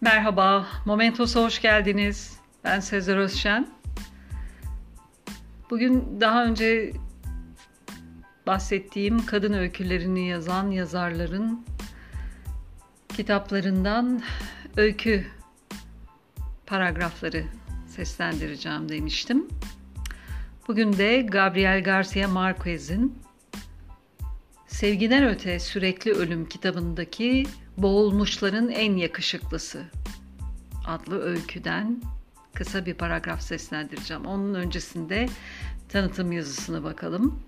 Merhaba, Momentos'a hoş geldiniz. Ben Sezer Özşen. Bugün daha önce bahsettiğim kadın öykülerini yazan yazarların kitaplarından öykü paragrafları seslendireceğim demiştim. Bugün de Gabriel Garcia Marquez'in Sevgiden Öte Sürekli Ölüm kitabındaki Boğulmuşların En Yakışıklısı adlı öyküden kısa bir paragraf seslendireceğim. Onun öncesinde tanıtım yazısına bakalım.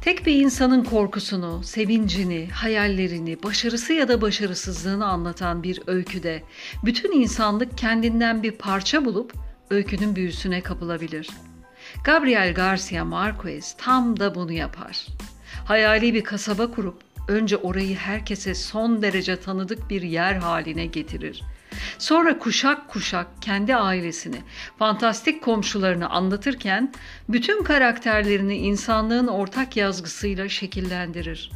Tek bir insanın korkusunu, sevincini, hayallerini, başarısı ya da başarısızlığını anlatan bir öyküde bütün insanlık kendinden bir parça bulup öykünün büyüsüne kapılabilir. Gabriel Garcia Marquez tam da bunu yapar. Hayali bir kasaba kurup önce orayı herkese son derece tanıdık bir yer haline getirir. Sonra kuşak kuşak kendi ailesini, fantastik komşularını anlatırken bütün karakterlerini insanlığın ortak yazgısıyla şekillendirir.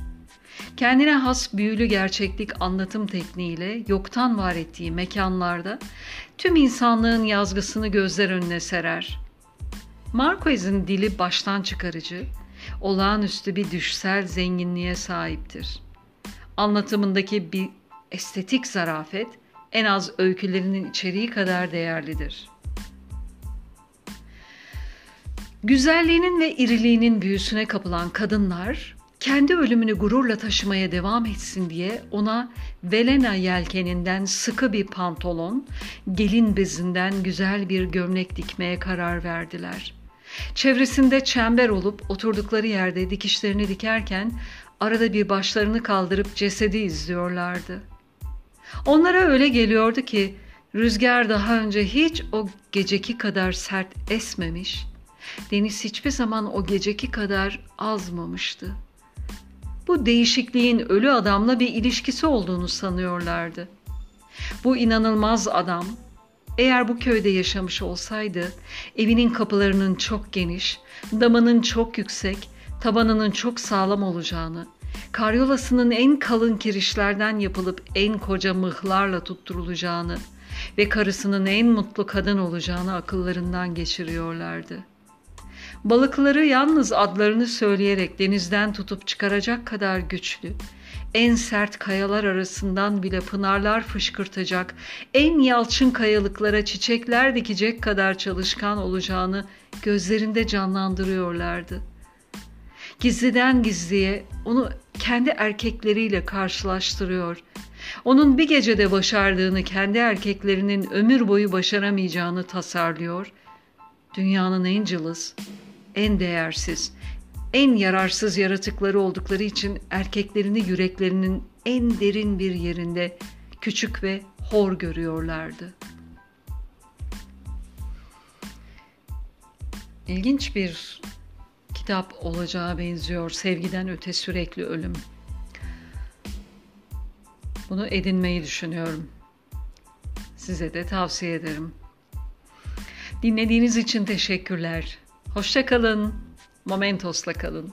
Kendine has büyülü gerçeklik anlatım tekniğiyle yoktan var ettiği mekanlarda tüm insanlığın yazgısını gözler önüne serer. Marquez'in dili baştan çıkarıcı, olağanüstü bir düşsel zenginliğe sahiptir. Anlatımındaki bir estetik zarafet en az öykülerinin içeriği kadar değerlidir. Güzelliğinin ve iriliğinin büyüsüne kapılan kadınlar kendi ölümünü gururla taşımaya devam etsin diye ona Velena yelkeninden sıkı bir pantolon, gelin bezinden güzel bir gömlek dikmeye karar verdiler. Çevresinde çember olup oturdukları yerde dikişlerini dikerken arada bir başlarını kaldırıp cesedi izliyorlardı. Onlara öyle geliyordu ki rüzgar daha önce hiç o geceki kadar sert esmemiş, deniz hiçbir zaman o geceki kadar azmamıştı. Bu değişikliğin ölü adamla bir ilişkisi olduğunu sanıyorlardı. Bu inanılmaz adam eğer bu köyde yaşamış olsaydı, evinin kapılarının çok geniş, damının çok yüksek, tabanının çok sağlam olacağını, karyolasının en kalın kirişlerden yapılıp en koca mıhlarla tutturulacağını ve karısının en mutlu kadın olacağını akıllarından geçiriyorlardı. Balıkları yalnız adlarını söyleyerek denizden tutup çıkaracak kadar güçlü, en sert kayalar arasından bile pınarlar fışkırtacak, en yalçın kayalıklara çiçekler dikecek kadar çalışkan olacağını gözlerinde canlandırıyorlardı. Gizliden gizliye onu kendi erkekleriyle karşılaştırıyor. Onun bir gecede başardığını kendi erkeklerinin ömür boyu başaramayacağını tasarlıyor. Dünyanın en cılız, en değersiz, en yararsız yaratıkları oldukları için erkeklerini yüreklerinin en derin bir yerinde küçük ve hor görüyorlardı. İlginç bir kitap olacağı benziyor. Sevgiden öte sürekli ölüm. Bunu edinmeyi düşünüyorum. Size de tavsiye ederim. Dinlediğiniz için teşekkürler. Hoşçakalın. Momentos'la kalın.